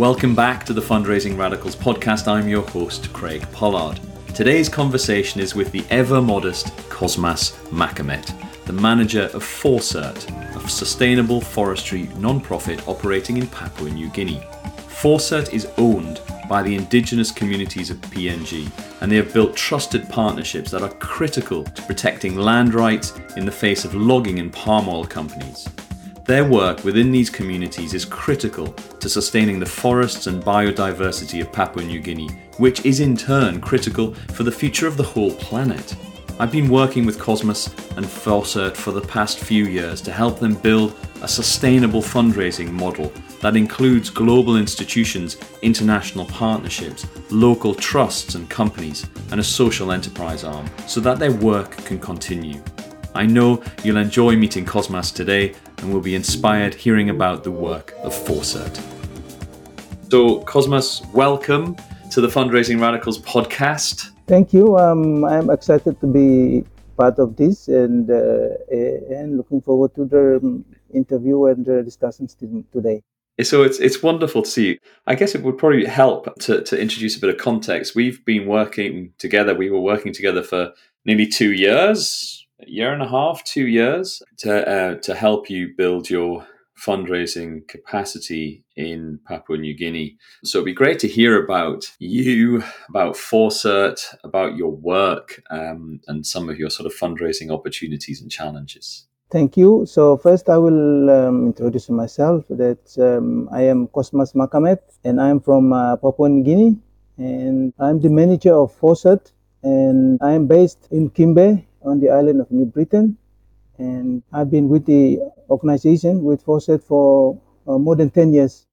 Welcome back to the Fundraising Radicals podcast. I'm your host, Craig Pollard. Today's conversation is with the ever modest Cosmas Makamet, the manager of Forcert, a sustainable forestry non-profit operating in Papua New Guinea. Forcert is owned by the indigenous communities of PNG, and they have built trusted partnerships that are critical to protecting land rights in the face of logging and palm oil companies. Their work within these communities is critical to sustaining the forests and biodiversity of Papua New Guinea, which is in turn critical for the future of the whole planet. I've been working with Cosmas and Forcert for the past few years to help them build a sustainable fundraising model that includes global institutions, international partnerships, local trusts and companies, and a social enterprise arm so that their work can continue. I know you'll enjoy meeting Cosmas today and will be inspired hearing about the work of Forcert. So, Cosmas, welcome to the Fundraising Radicals podcast. Thank you. Um, I'm excited to be part of this and uh, and looking forward to the um, interview and the discussions today. So it's it's wonderful to see you. I guess it would probably help to, to introduce a bit of context. We've been working together. We were working together for nearly two years, year and a half, two years to uh, to help you build your fundraising capacity in Papua New Guinea. So it'd be great to hear about you, about Forcert, about your work, um, and some of your sort of fundraising opportunities and challenges. Thank you. So first, I will um, introduce myself. That um, I am Cosmas Makamet, and I am from uh, Papua New Guinea, and I'm the manager of Forcert, and I am based in Kimbe, on the island of New Britain. And I've been with the organization, with Forcert, for uh, more than 10 years.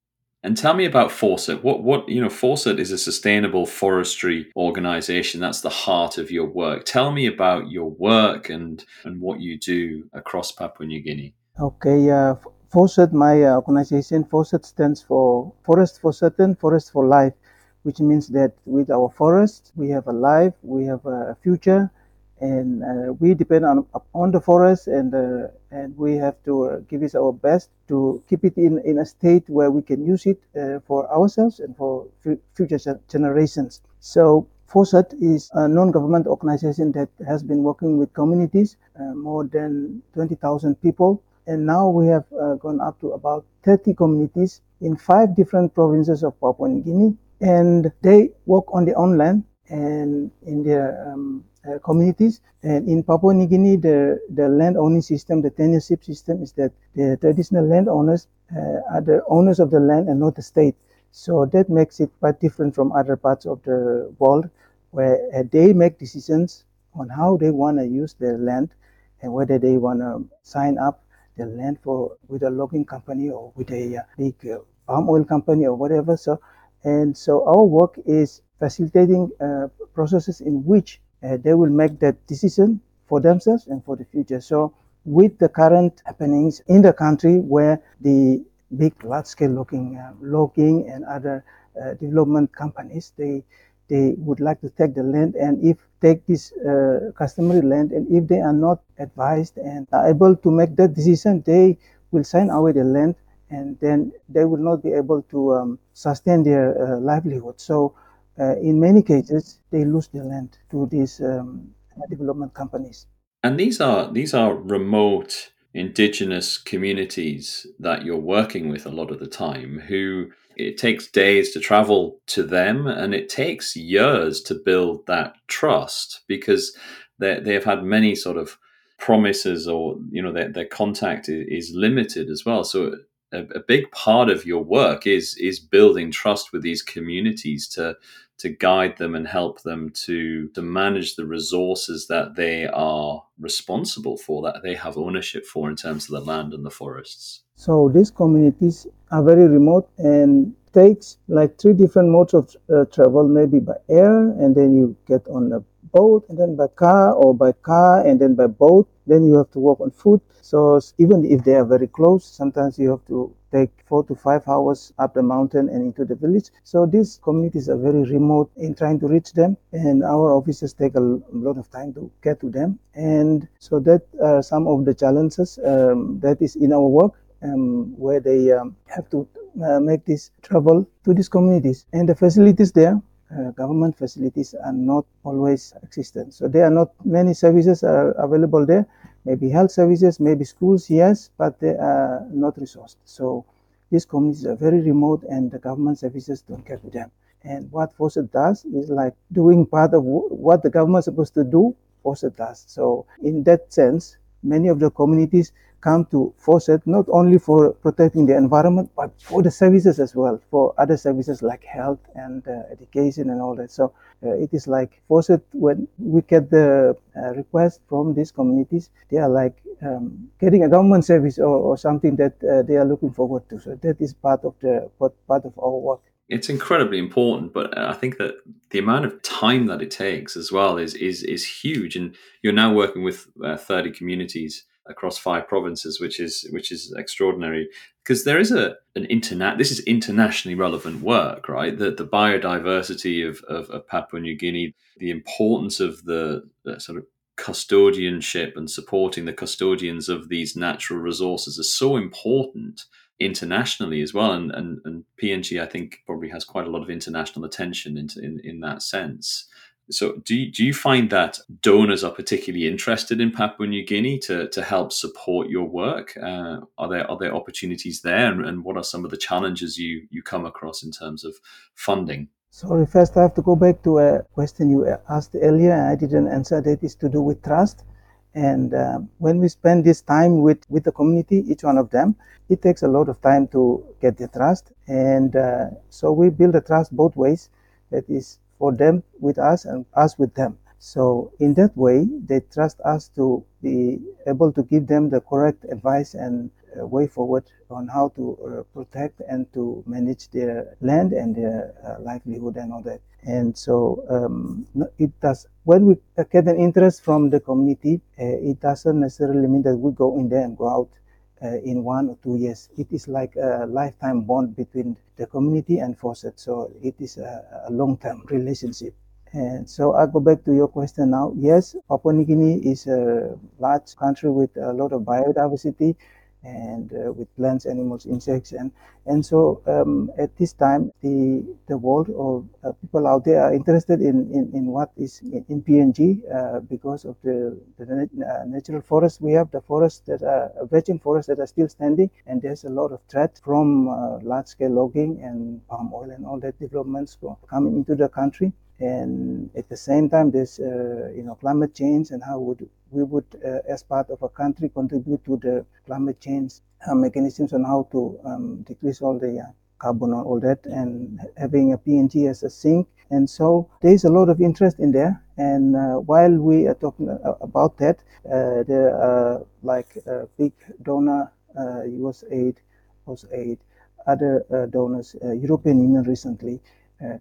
And tell me about Forcert. What, what, you know, Forcert is a sustainable forestry organization. That's the heart of your work. Tell me about your work and, and what you do across Papua New Guinea. Okay, uh, Forcert, my uh, organization, Forcert stands for Forest for Certain, Forest for Life, which means that with our forest, we have a life, we have a future, and uh, we depend on on the forest and uh, and we have to uh, give it our best to keep it in in a state where we can use it uh, for ourselves and for future generations. So Forcert is a non-government organization that has been working with communities, uh, more than 20,000 people, and now we have uh, gone up to about 30 communities in five different provinces of Papua New Guinea, and they work on the on land and in their um, uh, communities. And in Papua New Guinea, the, the land owning system, the tenureship system, is that the traditional landowners uh, are the owners of the land and not the state. So that makes it quite different from other parts of the world where uh, they make decisions on how they want to use their land and whether they want to sign up the land for with a logging company or with a uh, big uh, palm oil company or whatever. So, and so our work is facilitating uh, processes in which uh, they will make that decision for themselves and for the future. So with the current happenings in the country where the big large scale logging, uh, logging and other uh, development companies, they they would like to take the land and if take this uh, customary land and if they are not advised and are able to make that decision, they will sign away the land and then they will not be able to um, sustain their uh, livelihood. So in many cases, they lose their land to these um, development companies. And these are these are remote indigenous communities that you're working with a lot of the time who it takes days to travel to them and it takes years to build that trust because they, they have had many sort of promises or you know their, their contact is, is limited as well so a, a, big part of your work is is building trust with these communities to to guide them and help them to to manage the resources that they are responsible for that they have ownership for in terms of the land and the forests. So these communities are very remote and takes like three different modes of uh, travel maybe by air and then you get on a boat and then by car or by car and then by boat. Then you have to walk on foot. So even if they are very close sometimes you have to take four to five hours up the mountain and into the village. So these communities are very remote in trying to reach them, and our officers take a lot of time to get to them. And so that are some of the challenges um, that is in our work. um, where they um, have to uh, make this travel to these communities. And the facilities there, uh, government facilities, are not always existent. So there are not many services are available there. Maybe health services, maybe schools, yes, but they are not resourced. So these communities are very remote, and the government services don't get to them. And what Forcert does is like doing part of what the government is supposed to do, Forcert does. So, in that sense, many of the communities come to Forcert not only for protecting the environment, but for the services as well, for other services like health and uh, education and all that. So, uh, it is like Forcert, when we get the uh, request from these communities, they are like um, getting a government service or, or something that uh, they are looking forward to. So, that is part of the part of our work it's incredibly important but i think that the amount of time that it takes as well is is is huge and you're now working with uh, 30 communities across five provinces which is which is extraordinary because there is a an internet this is internationally relevant work right the the biodiversity of, of, of papua new guinea the importance of the, the sort of custodianship and supporting the custodians of these natural resources is so important internationally as well. And, and, and PNG, I think, probably has quite a lot of international attention in, in, in that sense. So, do you, do you find that donors are particularly interested in Papua New Guinea to, to help support your work? Uh, are there are there opportunities there, and, and what are some of the challenges you you come across in terms of funding? Sorry, first I have to go back to a question you asked earlier. And I didn't answer. That is to do with trust. And uh, when we spend this time with, with the community, each one of them, it takes a lot of time to get the trust. And uh, so we build a trust both ways. That is for them with us and us with them. So in that way, they trust us to be able to give them the correct advice and uh, way forward on how to uh, protect and to manage their land and their uh, livelihood and all that. And so um, it does. When we get an interest from the community, it doesn't necessarily mean that we go in there and go out uh, in one or two years. It is like a lifetime bond between the community and Forcert. So it is a, a long-term relationship. And so I go back to your question now. Yes, Papua New Guinea is a large country with a lot of biodiversity and uh, with plants, animals, insects, and and so um, at this time the the world or uh, people out there are interested in in, in what is in, in PNG uh, because of the, the uh, natural forests we have, the forests that are virgin forests that are still standing, and there's a lot of threat from uh, large scale logging and palm oil and all that developments coming into the country and at the same time there's uh, you know climate change and how would we would uh, as part of a country contribute to the climate change uh, mechanisms on how to um, decrease all the uh, carbon and all that and having a PNG as a sink. And so there's a lot of interest in there. And uh, while we are talking uh, about that there are like big donor USAID, USAID, other donors, European Union recently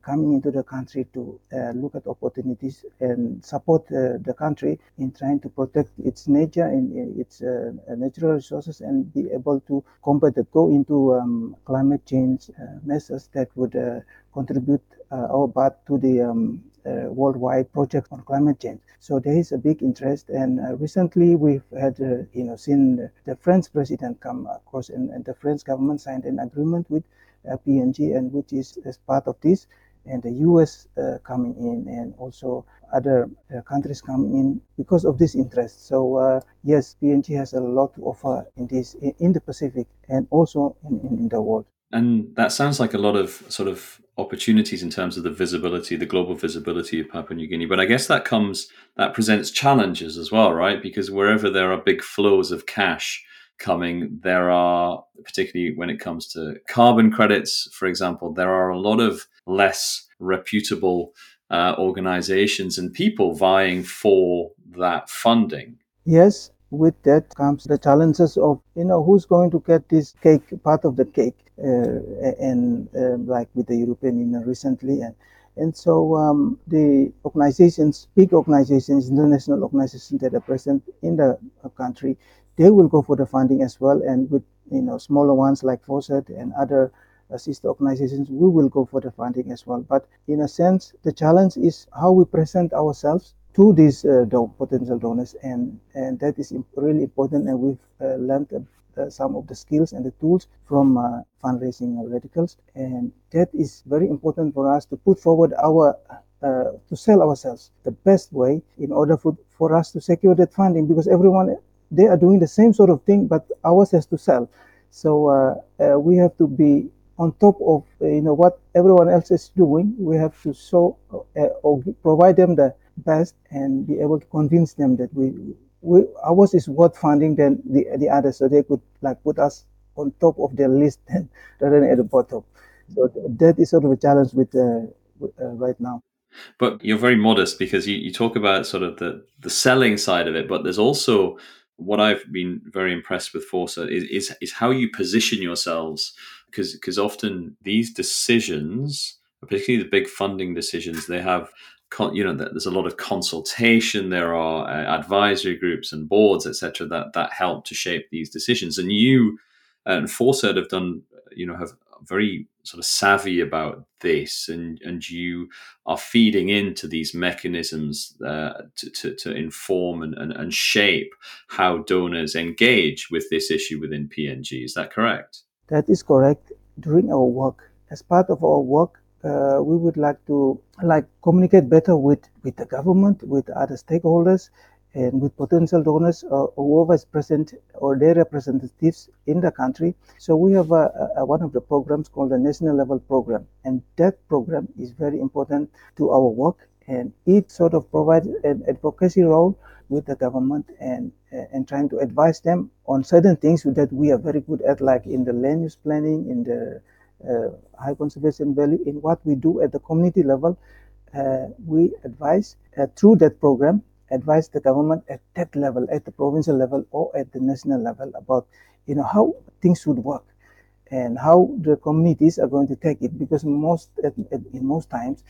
coming into the country to uh, look at opportunities and support uh, the country in trying to protect its nature and its uh, natural resources and be able to combat it, go into um, climate change uh, measures that would uh, contribute our part to the um, worldwide project on climate change. So there is a big interest, and recently we've had, you know, seen the French president come across, and, and the French government signed an agreement with PNG, and which is as part of this, and the US uh, coming in, and also other uh, countries coming in because of this interest. So uh, yes, PNG has a lot to offer in this in, the Pacific and also in, in the world. And that sounds like a lot of sort of opportunities in terms of the visibility, the global visibility of Papua New Guinea. But I guess that comes, that presents challenges as well, right? Because wherever there are big flows of cash, coming. There are, particularly when it comes to carbon credits, for example, there are a lot of less reputable uh, organizations and people vying for that funding. Yes, with that comes the challenges of you know who's going to get this cake part of the cake uh, and uh, like with the european union recently and and so um, the organizations big organizations international organizations that are present in the country they will go for the funding as well. And with you know smaller ones like Forcert and other uh, sister organizations, we will go for the funding as well. But in a sense, the challenge is how we present ourselves to these uh, potential donors, and and that is really important. And we've uh, learned some of the skills and the tools from uh, fundraising radicals. And that is very important for us to put forward our uh, to sell ourselves the best way in order for, for us to secure that funding because everyone they are doing the same sort of thing but ours has to sell. So uh, uh, we have to be on top of uh, you know what everyone else is doing. We have to show or provide them the best and be able to convince them that we, we ours is worth funding than the the others. So they could like put us on top of their list rather than at the bottom. So that is sort of a challenge with, uh, uh, right now. But you're very modest because you, you talk about sort of the the selling side of it but there's also what I've been very impressed with Forcert is, is, is how you position yourselves because because often these decisions, particularly the big funding decisions, they have you know there's a lot of consultation. There are uh, advisory groups and boards, etc. That that help to shape these decisions. And you and Forcert have done you know have very sort of savvy about this and and you are feeding into these mechanisms uh, to, to, to, inform and, and, and shape how donors engage with this issue within PNG. Is that correct? That is correct. During our work, as part of our work, uh, we would like to like communicate better with, with the government, with other stakeholders, and with potential donors or whoever is present or their representatives in the country. So we have a, a, one of the programs called the national level program, and that program is very important to our work, and it sort of provides an advocacy role with the government and and trying to advise them on certain things that we are very good at, like in the land use planning, in the uh, high conservation value, in what we do at the community level. Uh, we advise uh, through that program advise the government at that level, at the provincial level or at the national level about, you know, how things would work and how the communities are going to take it. Because most, at, at, in most times,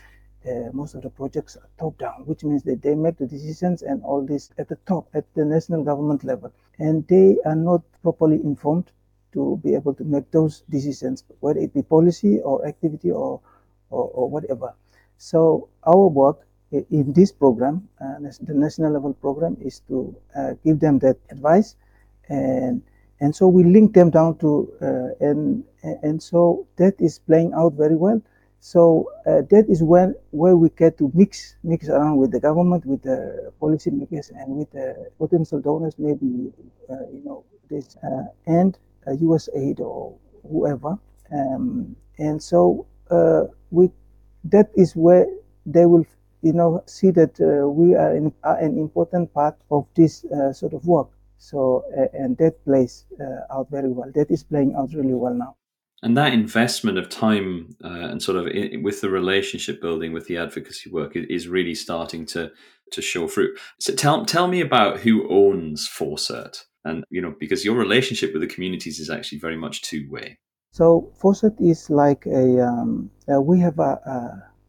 uh, most of the projects are top down, which means that they make the decisions and all this at the top, at the national government level, and they are not properly informed to be able to make those decisions, whether it be policy or activity or, or, or whatever. So our work in this program, uh, the national level program, is to uh, give them that advice, and and so we link them down to uh, and and so that is playing out very well. So uh, that is when where we get to mix mix around with the government, with the policy makers, and with the potential donors, maybe uh, you know this uh, and U.S. aid or whoever, um, and so we that is where they will you know, see that uh, we are, in, are, an important part of this uh, sort of work. So, uh, and that plays uh, out very well. That is playing out really well now. And that investment of time uh, and sort of with the relationship building with the advocacy work is, really starting to to show fruit. So tell tell me about who owns Forcert, and you know because your relationship with the communities is actually very much two way. So Forcert is like a um, uh, we have a,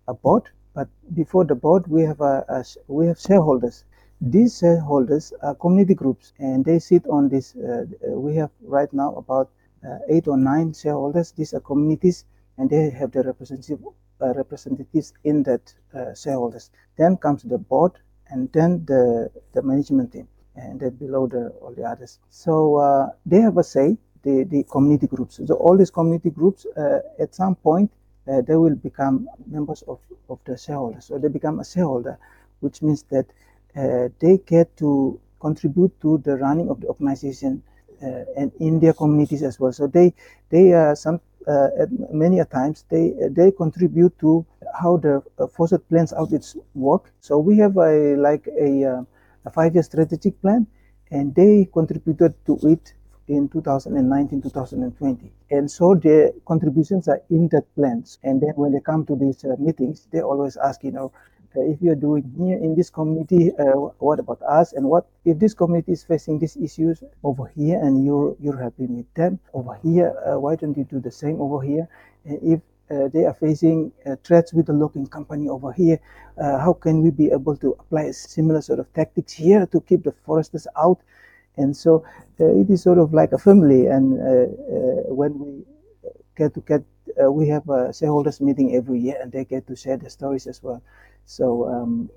a, a board but before the board, we have a, a we have shareholders. These shareholders are community groups, and they sit on this. Uh, we have right now about uh, eight or nine shareholders. These are communities, and they have the representative uh, representatives in that uh, shareholders. Then comes the board, and then the the management team, and then below the all the others. So uh, they have a say. The, the community groups. So all these community groups, uh, at some point, uh, they will become members of, of the shareholders. So they become a shareholder, which means that uh, they get to contribute to the running of the organization uh, and in their communities as well. So they they uh, some uh, many a times they they contribute to how the uh, Forcert plans out its work. So we have a like a, uh, a five year strategic plan, and they contributed to it in 2019 2020 and so the contributions are in that plans and then when they come to these uh, meetings they always ask you know uh, if you're doing here in this community uh, what about us and what if this community is facing these issues over here and you're you're helping with them over here uh, why don't you do the same over here and if uh, they are facing uh, threats with the logging company over here. how can we be able to apply similar sort of tactics here to keep the foresters out? And so uh, it is sort of like a family. And uh, uh, when we get to get, we have a shareholders meeting every year, and they get to share the stories as well. So um,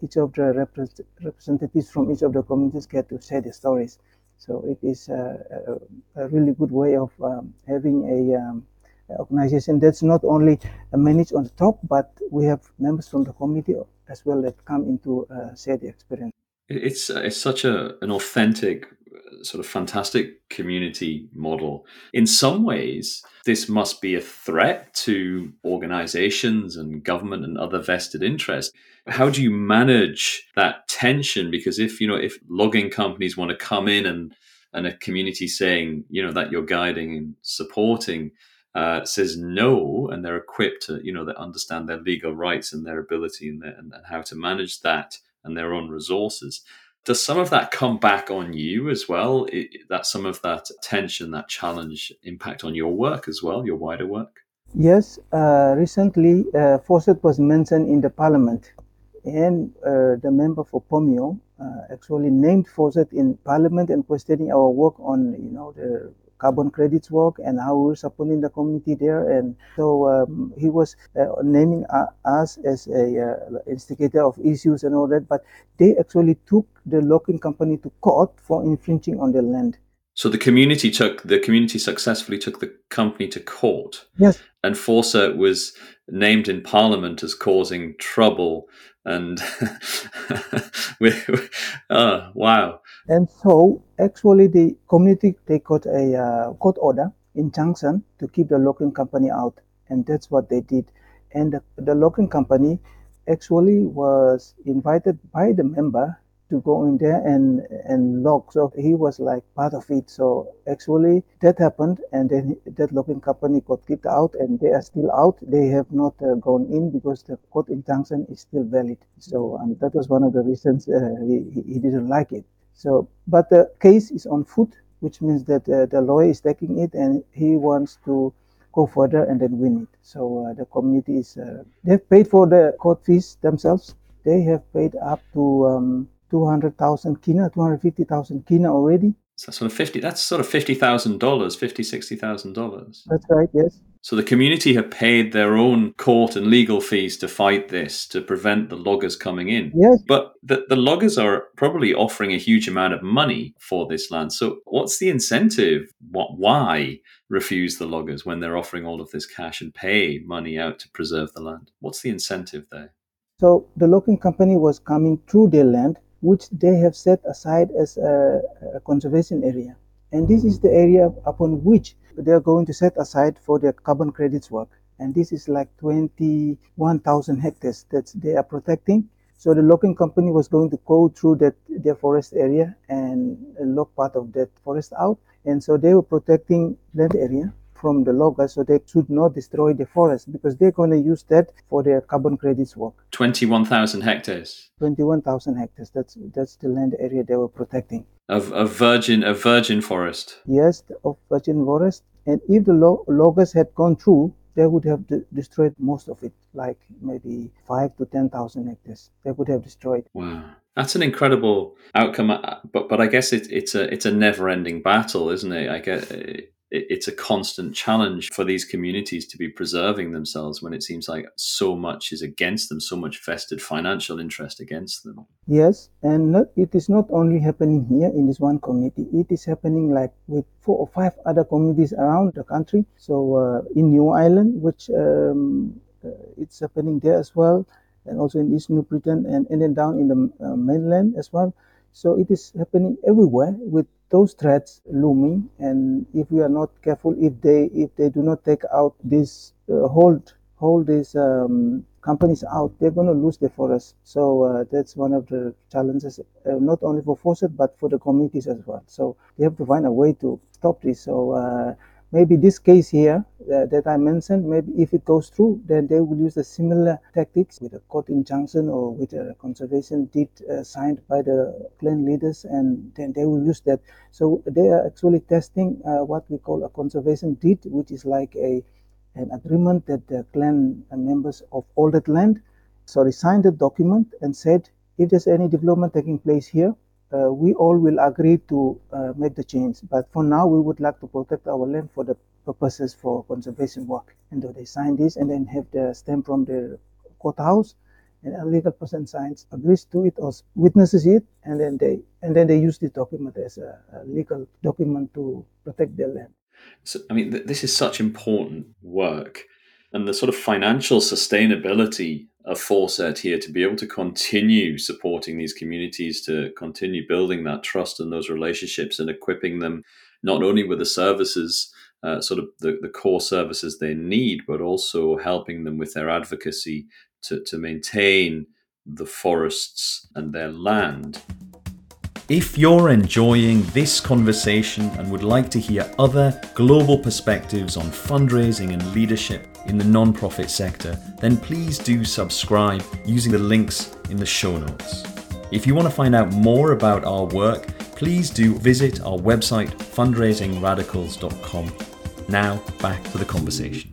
each of the representatives from each of the communities get to share the stories. So it is a, a, a really good way of um, having a um, organization that's not only managed on the top, but we have members from the community as well that come into uh, share the experience. It's it's such a an authentic, sort of fantastic community model. In some ways, this must be a threat to organizations and government and other vested interests. How do you manage that tension? Because if you know if logging companies want to come in and and a community saying you know that you're guiding and supporting uh, says no, and they're equipped to, you know, they understand their legal rights and their ability and, their, and, and how to manage that and their own resources. Does some of that come back on you as well? It, that some of that tension, that challenge, impact on your work as well, your wider work? Yes, uh, recently uh, Forcert was mentioned in the parliament, and uh, the member for Pomio uh, actually named Forcert in parliament and questioning our work on, you know, the carbon credits work and how we're supporting the community there. And so um, he was uh, naming uh, us as a uh, instigator of issues and all that. But they actually took the logging company to court for infringing on their land. So the community took the community successfully took the company to court. Yes. And Forcert was named in Parliament as causing trouble. And we, oh, wow. And so actually the community they got a uh, court order in injunction to keep the logging company out, and that's what they did. And the, the logging company actually was invited by the member to go in there and and log. So he was like part of it. So actually that happened, and then that logging company got kicked out, and they are still out. They have not uh, gone in because the court injunction is still valid. So um, that was one of the reasons uh, he, he didn't like it. So, but the case is on foot, which means that uh, the lawyer is taking it and he wants to go further and then win it. So uh, the community is uh, they've paid for the court fees themselves. They have paid up to um, 200,000 kina, 250,000 kina already. So sort of 50, that's sort of $50,000, $50, $60,000. That's right, yes. So the community have paid their own court and legal fees to fight this, to prevent the loggers coming in. Yes. But the, the loggers are probably offering a huge amount of money for this land. So what's the incentive? What, why refuse the loggers when they're offering all of this cash and pay money out to preserve the land? What's the incentive there? So the logging company was coming through their land which they have set aside as a, a conservation area. And this is the area upon which they are going to set aside for their carbon credits work. And this is like 21,000 hectares that they are protecting. So the logging company was going to go through that their forest area and log part of that forest out. And so they were protecting land area from the loggers so they should not destroy the forest because they're going to use that for their carbon credits work. 21,000 hectares. 21,000 hectares. That's that's the land area they were protecting. Of a virgin a virgin forest. Yes, of virgin forest. And if the lo- loggers had gone through, they would have de- destroyed most of it, like maybe five to 10,000 hectares. They would have destroyed. Wow. That's an incredible outcome, uh, but but I guess it, it's a it's a never ending battle, isn't it? I get it's a constant challenge for these communities to be preserving themselves when it seems like so much is against them, so much vested financial interest against them. Yes, and not, it is not only happening here in this one community, it is happening like with four or five other communities around the country. So uh, in New Ireland, which um, uh, it's happening there as well, and also in East New Britain, and, and then down in the uh, mainland as well. So it is happening everywhere with those threats looming and if we are not careful if they if they do not take out this uh, hold hold these um, companies out they're going to lose the forest. So uh, that's one of the challenges uh, not only for Forcert but for the communities as well. So we have to find a way to stop this. So uh, maybe this case here uh, that I mentioned, maybe if it goes through, then they will use the similar tactics with a court injunction or with a conservation deed uh, signed by the clan leaders, and then they will use that. So they are actually testing uh, what we call a conservation deed, which is like a an agreement that the clan members of all that land, sorry, signed the document and said, if there's any development taking place here, uh, we all will agree to uh, make the change. But for now, we would like to protect our land for the purposes for conservation work. And so they sign this and then have the stamp from the courthouse and a legal person signs, agrees to it or witnesses it, and then they and then they use the document as a, a legal document to protect their land. So, I mean, th- this is such important work, and the sort of financial sustainability of Forcert here to be able to continue supporting these communities, to continue building that trust and those relationships, and equipping them not only with the services uh, sort of the, the core services they need, but also helping them with their advocacy to, to maintain the forests and their land. If you're enjoying this conversation and would like to hear other global perspectives on fundraising and leadership in the non-profit sector, then please do subscribe using the links in the show notes. If you want to find out more about our work, please do visit our website fundraisingradicals.com now, back to the conversation.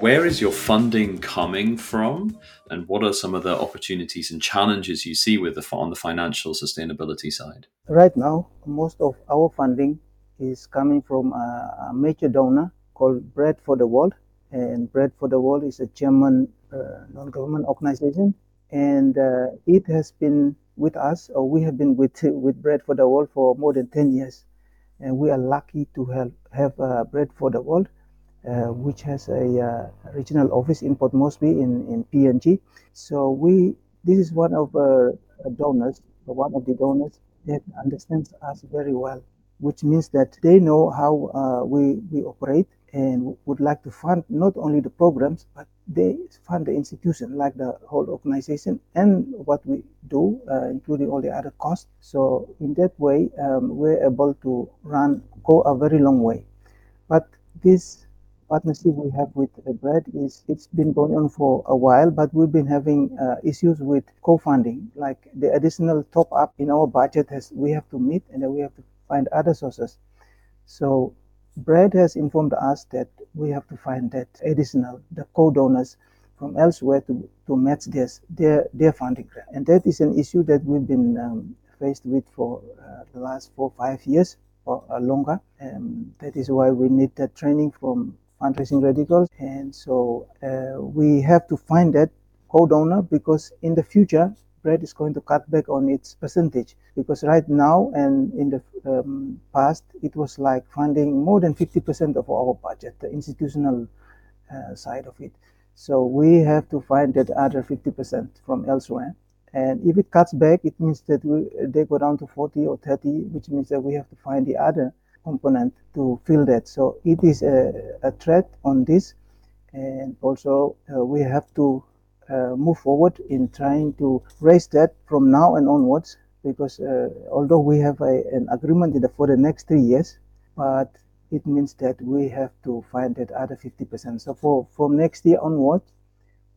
Where is your funding coming from, and what are some of the opportunities and challenges you see with the on the financial sustainability side? Right now, most of our funding is coming from a, major donor called Bread for the World, and Bread for the World is a German uh, non-government organization, and uh, it has been with us, or we have been with with Bread for the World for more than ten years. And we are lucky to have, have uh, Bread for the World, uh, which has a uh, regional office in Port Moresby in, in PNG. So we this is one of uh, donors, one of the donors that understands us very well, which means that they know how we, we operate and would like to fund not only the programs, but they fund the institution, like the whole organization and what we do, uh, including all the other costs. So in that way, um, we're able to run, go a very long way. But this partnership we have with the Bread is it's been going on for a while, but we've been having uh, issues with co-funding, like the additional top up in our budget has we have to meet, and then we have to find other sources. So Bread has informed us that we have to find that additional, the co-donors from elsewhere to, to match this, their, their funding grant. And that is an issue that we've been um, faced with for uh, the last four, five years or uh, longer. And that is why we need that training from fundraising radicals. And so uh, we have to find that co-donor because in the future, Bread is going to cut back on its percentage because right now and in the um, past it was like funding more than 50% of our budget, the institutional uh, side of it. So we have to find that other 50% from elsewhere. And if it cuts back, it means that we, they go down to 40 or 30, which means that we have to find the other component to fill that. So it is a, a threat on this. And also uh, we have to move forward in trying to raise that from now and onwards because uh, although we have a, an agreement the, for the next three years, but it means that we have to find that other 50%. So for from next year onwards,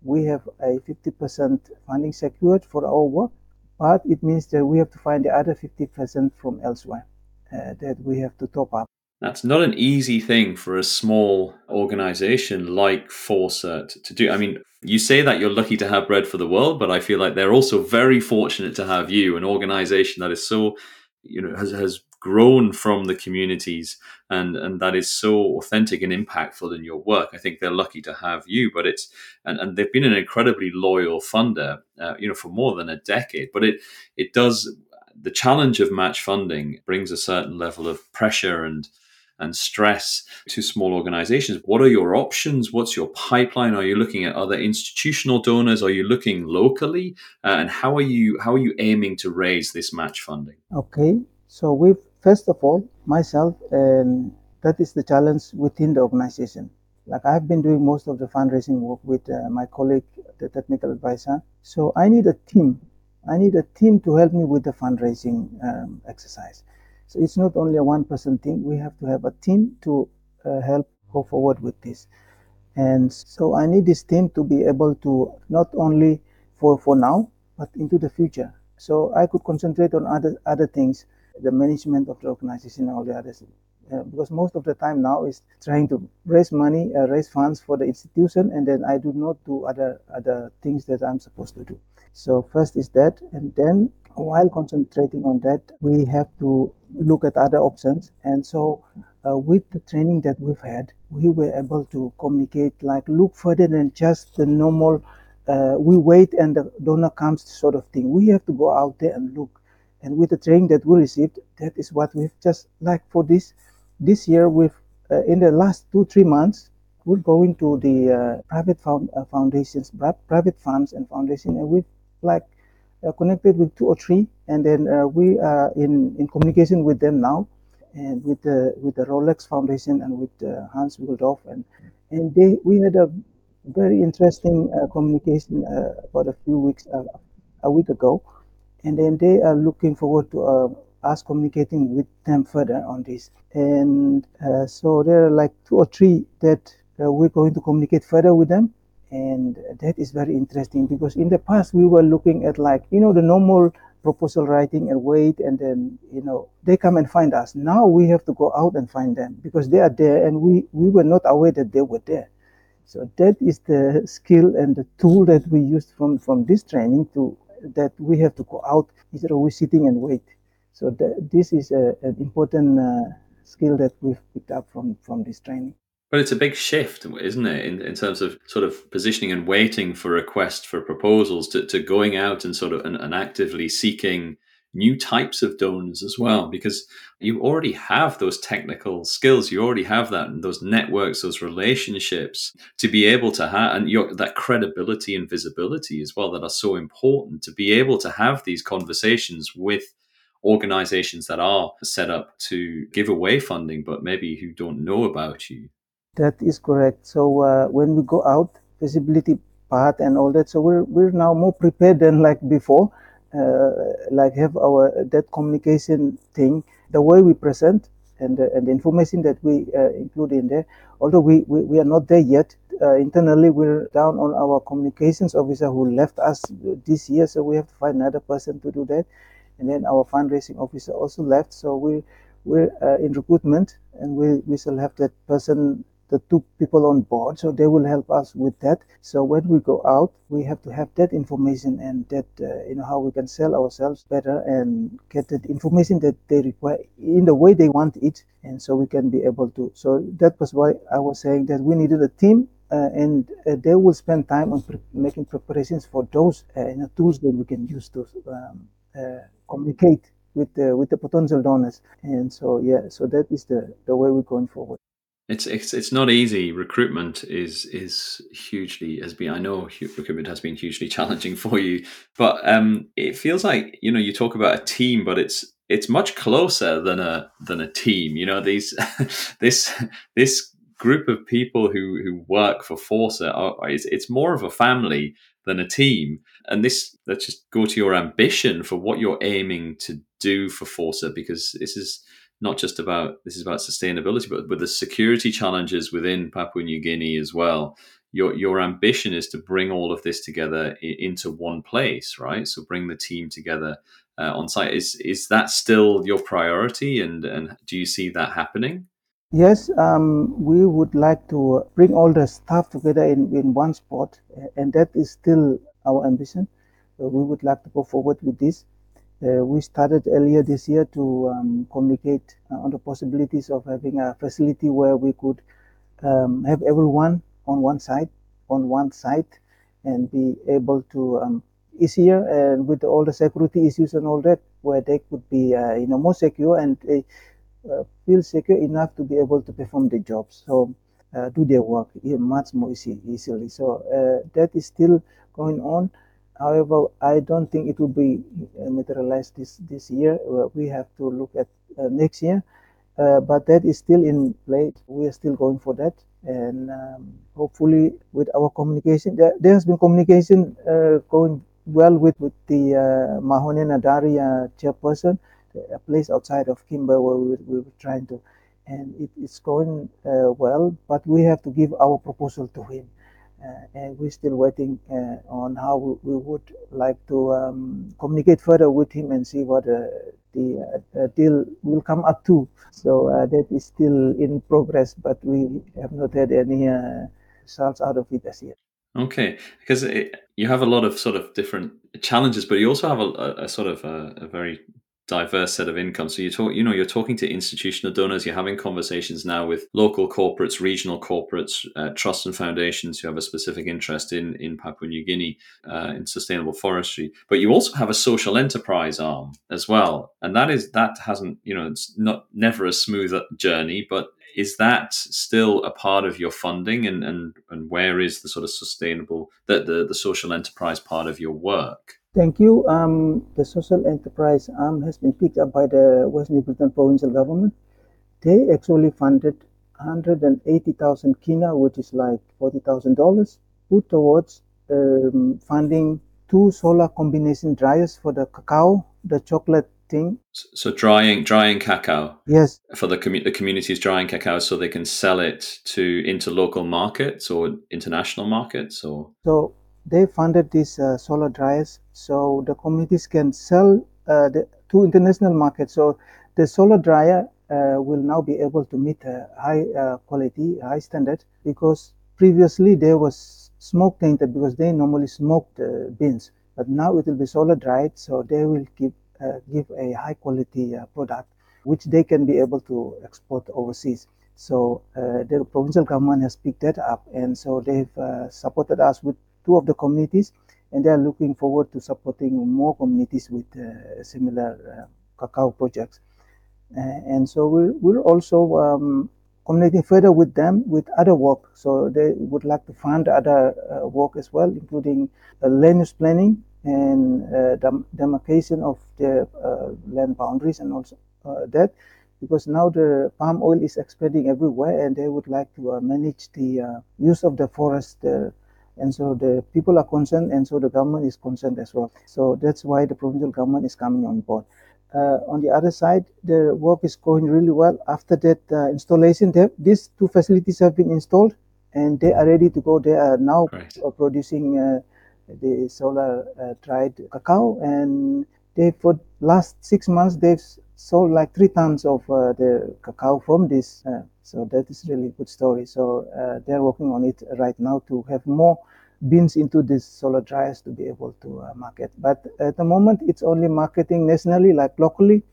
we have a 50% funding secured for our work, but it means that we have to find the other 50% from elsewhere uh, that we have to top up. That's not an easy thing for a small organization like Forcert to do. I mean, you say that you're lucky to have Bread for the World, but I feel like they're also very fortunate to have you, an organization that is so, you know, has, has grown from the communities and and that is so authentic and impactful in your work. I think they're lucky to have you, but it's and, and they've been an incredibly loyal funder, uh, you know, for more than a decade. But it it does the challenge of match funding brings a certain level of pressure and and stress to small organizations. What are your options? What's your pipeline? Are you looking at other institutional donors? Are you looking locally? Uh, and how are you how are you aiming to raise this match funding? Okay, so we first of all myself, and that is the challenge within the organization. Like I've been doing most of the fundraising work with uh, my colleague, the technical advisor. So I need a team. I need a team to help me with the fundraising um, exercise. So it's not only a one person thing. We have to have a team to uh, help go forward with this. And so I need this team to be able to not only for, for now, but into the future. So I could concentrate on other, other things, the management of the organization all the others. Uh, because most of the time now is trying to raise money, uh, raise funds for the institution, and then I do not do other other things that I'm supposed to do. So first is that, and then while concentrating on that, we have to look at other options. And so, uh, with the training that we've had, we were able to communicate, like look further than just the normal uh, we wait and the donor comes sort of thing. We have to go out there and look. And with the training that we received, that is what we've just like for this this year. We've uh, in the last two three months, we're going to the uh, private found, uh, foundations, private funds and foundation, and we've like connected with two or three, and then uh, we are in in communication with them now, and with the with the Rolex Foundation and with Hans Wilsdorf, and and they we had a very interesting uh, communication uh, about a few weeks, uh, a week ago, and then they are looking forward to uh, us communicating with them further on this. And uh, so there are like two or three that uh, we're going to communicate further with them, and that is very interesting because in the past we were looking at like you know the normal proposal writing and wait and then you know they come and find us now we have to go out and find them because they are there and we we were not aware that they were there so that is the skill and the tool that we used from, from this training to that we have to go out instead of we sitting and wait. So that, this is a, an important uh, skill that we've picked up from, from this training. But it's a big shift, isn't it, in, in terms of sort of positioning and waiting for requests for proposals to, to going out and sort of and, and actively seeking new types of donors as well because you already have those technical skills you already have that and those networks those relationships to be able to have and your that credibility and visibility as well that are so important to be able to have these conversations with organizations that are set up to give away funding but maybe who don't know about you that is correct so uh, when we go out visibility part and all that so we're we're now more prepared than like before uh, like have our that communication thing, the way we present and and the information that we uh, include in there. Although we, we, we are not there yet uh, internally, we're down on our communications officer who left us this year, so we have to find another person to do that. And then our fundraising officer also left, so we we're in recruitment, and we we still have that person the two people on board so they will help us with that. So when we go out we have to have that information and that uh, you know how we can sell ourselves better and get the information that they require in the way they want it and so we can be able to. So that was why i was saying that we needed a team uh, and uh, they will spend time on pre- making preparations for those uh, you know, tools that we can use to um, uh, communicate with the with the potential donors. And so yeah so that is the the way we're going forward it's it's it's not easy. Recruitment is is hugely has been. I know recruitment has been hugely challenging for you, but um, it feels like you know you talk about a team, but it's it's much closer than a than a team. You know these this this group of people who who work for Forcert are, it's, it's more of a family than a team. And this let's just go to your ambition for what you're aiming to do for Forcert because this is not just about this is about sustainability, but with the security challenges within Papua New Guinea as well. Your your ambition is to bring all of this together into one place, right? So bring the team together uh, on site. Is is that still your priority, and and do you see that happening? Yes, um, we would like to bring all the staff together in, in one spot, and that is still our ambition. Uh, we would like to go forward with this. Uh, we started earlier this year to um, communicate uh, on the possibilities of having a facility where we could um, have everyone on one side, on one site, and be able to um, easier and with all the security issues and all that, where they could be uh, you know more secure and uh, feel secure enough to be able to perform the jobs. So. Uh, do their work much more easy, easily. So uh, that is still going on. However, I don't think it will be uh, materialized this, this year. Uh, we have to look at uh, next year. Uh, but that is still in play. We are still going for that. And um, hopefully, with our communication, there, there has been communication uh, going well with, with the uh, Mahone Nadari chairperson, a place outside of Kimbe where we, we were trying to. And it, it's going well, but we have to give our proposal to him. Uh, and we're still waiting uh, on how we would like to um, communicate further with him and see what uh, the deal will come up to. So that is still in progress, but we have not had any results out of it as yet. Okay, because it, you have a lot of sort of different challenges, but you also have a, a, a sort of a, a, very diverse set of income. So you talk, you know, you're talking to institutional donors. You're having conversations now with local corporates, regional corporates, uh, trusts and foundations who have a specific interest in in Papua New Guinea uh, in sustainable forestry. But you also have a social enterprise arm as well, and that is that hasn't, you know, it's not never a smooth journey, but is that still a part of your funding and, and, and where is the sort of sustainable the, the, the social enterprise part of your work Thank you. Um, the social enterprise arm has been picked up by the West New Britain provincial government. They actually funded 180,000 kina, which is like $40,000, put towards um, funding two solar combination dryers for the cacao, the chocolate thing. So drying drying cacao. Yes. For the commu- the communities drying cacao so they can sell it to into local markets or international markets or So they funded these uh, solar dryers so the communities can sell uh, the, to international markets. So the solar dryer uh, will now be able to meet a high uh, quality, high standard because previously there was smoke tainted because they normally smoked uh, beans, but now it will be solar dried, so they will give uh, give a high quality product which they can be able to export overseas. So the provincial government has picked that up, and so they've supported us with two of the communities, and they are looking forward to supporting more communities with uh, similar uh, cacao projects. Uh, and so we're, we're also um, communicating further with them with other work. So they would like to fund other uh, work as well, including uh, land use planning and uh, dem- demarcation of the land boundaries and also that. Because now the palm oil is expanding everywhere, and they would like to manage the use of the forest and so the people are concerned, and so the government is concerned as well. So that's why the provincial government is coming on board. Uh, on the other side, the work is going really well. After that uh, installation, these two facilities have been installed, and they are ready to go. They are now right. producing uh, the solar uh, dried cacao, and they for last six months they've sold like three tons of uh, the cacao from this. Uh, so that is really good story. So uh, they're working on it right now to have more beans into these solar dryers to be able to uh, market. But at the moment, it's only marketing nationally, like locally.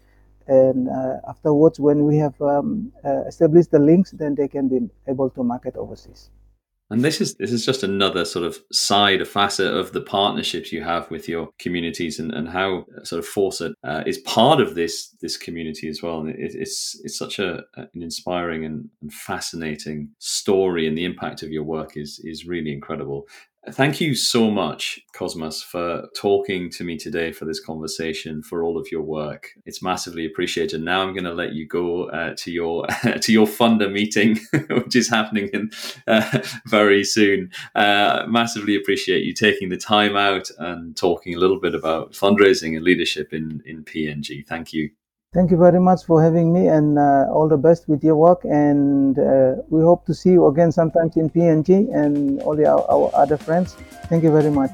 And uh, afterwards, when we have um, uh, established the links, then they can be able to market overseas. And this is this is just another sort of side, a facet of the partnerships you have with your communities, and, and how uh, sort of Forcert uh, is part of this this community as well. And it, it's it's such a an inspiring and, and fascinating story, and the impact of your work is is really incredible. Thank you so much, Cosmas, for talking to me today for this conversation, for all of your work. It's massively appreciated. Now I'm going to let you go uh, to your to your funder meeting, which is happening in, uh, very soon. Uh, massively appreciate you taking the time out and talking a little bit about fundraising and leadership in in PNG. Thank you. Thank you very much for having me and uh, all the best with your work. And uh, we hope to see you again sometimes in PNG and all the, our, our other friends. Thank you very much.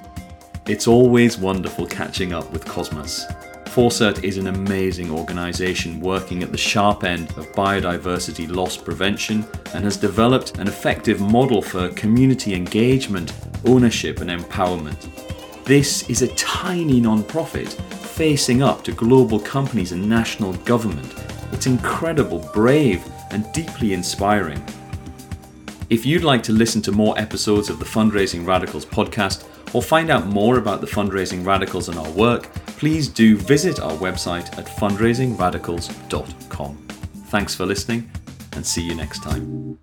It's always wonderful catching up with Cosmas. Forcert is an amazing organisation working at the sharp end of biodiversity loss prevention and has developed an effective model for community engagement, ownership, and empowerment. This is a tiny non profit facing up to global companies and national government. It's incredible, brave, and deeply inspiring. If you'd like to listen to more episodes of the Fundraising Radicals podcast or find out more about the Fundraising Radicals and our work, please do visit our website at fundraisingradicals.com. Thanks for listening and see you next time.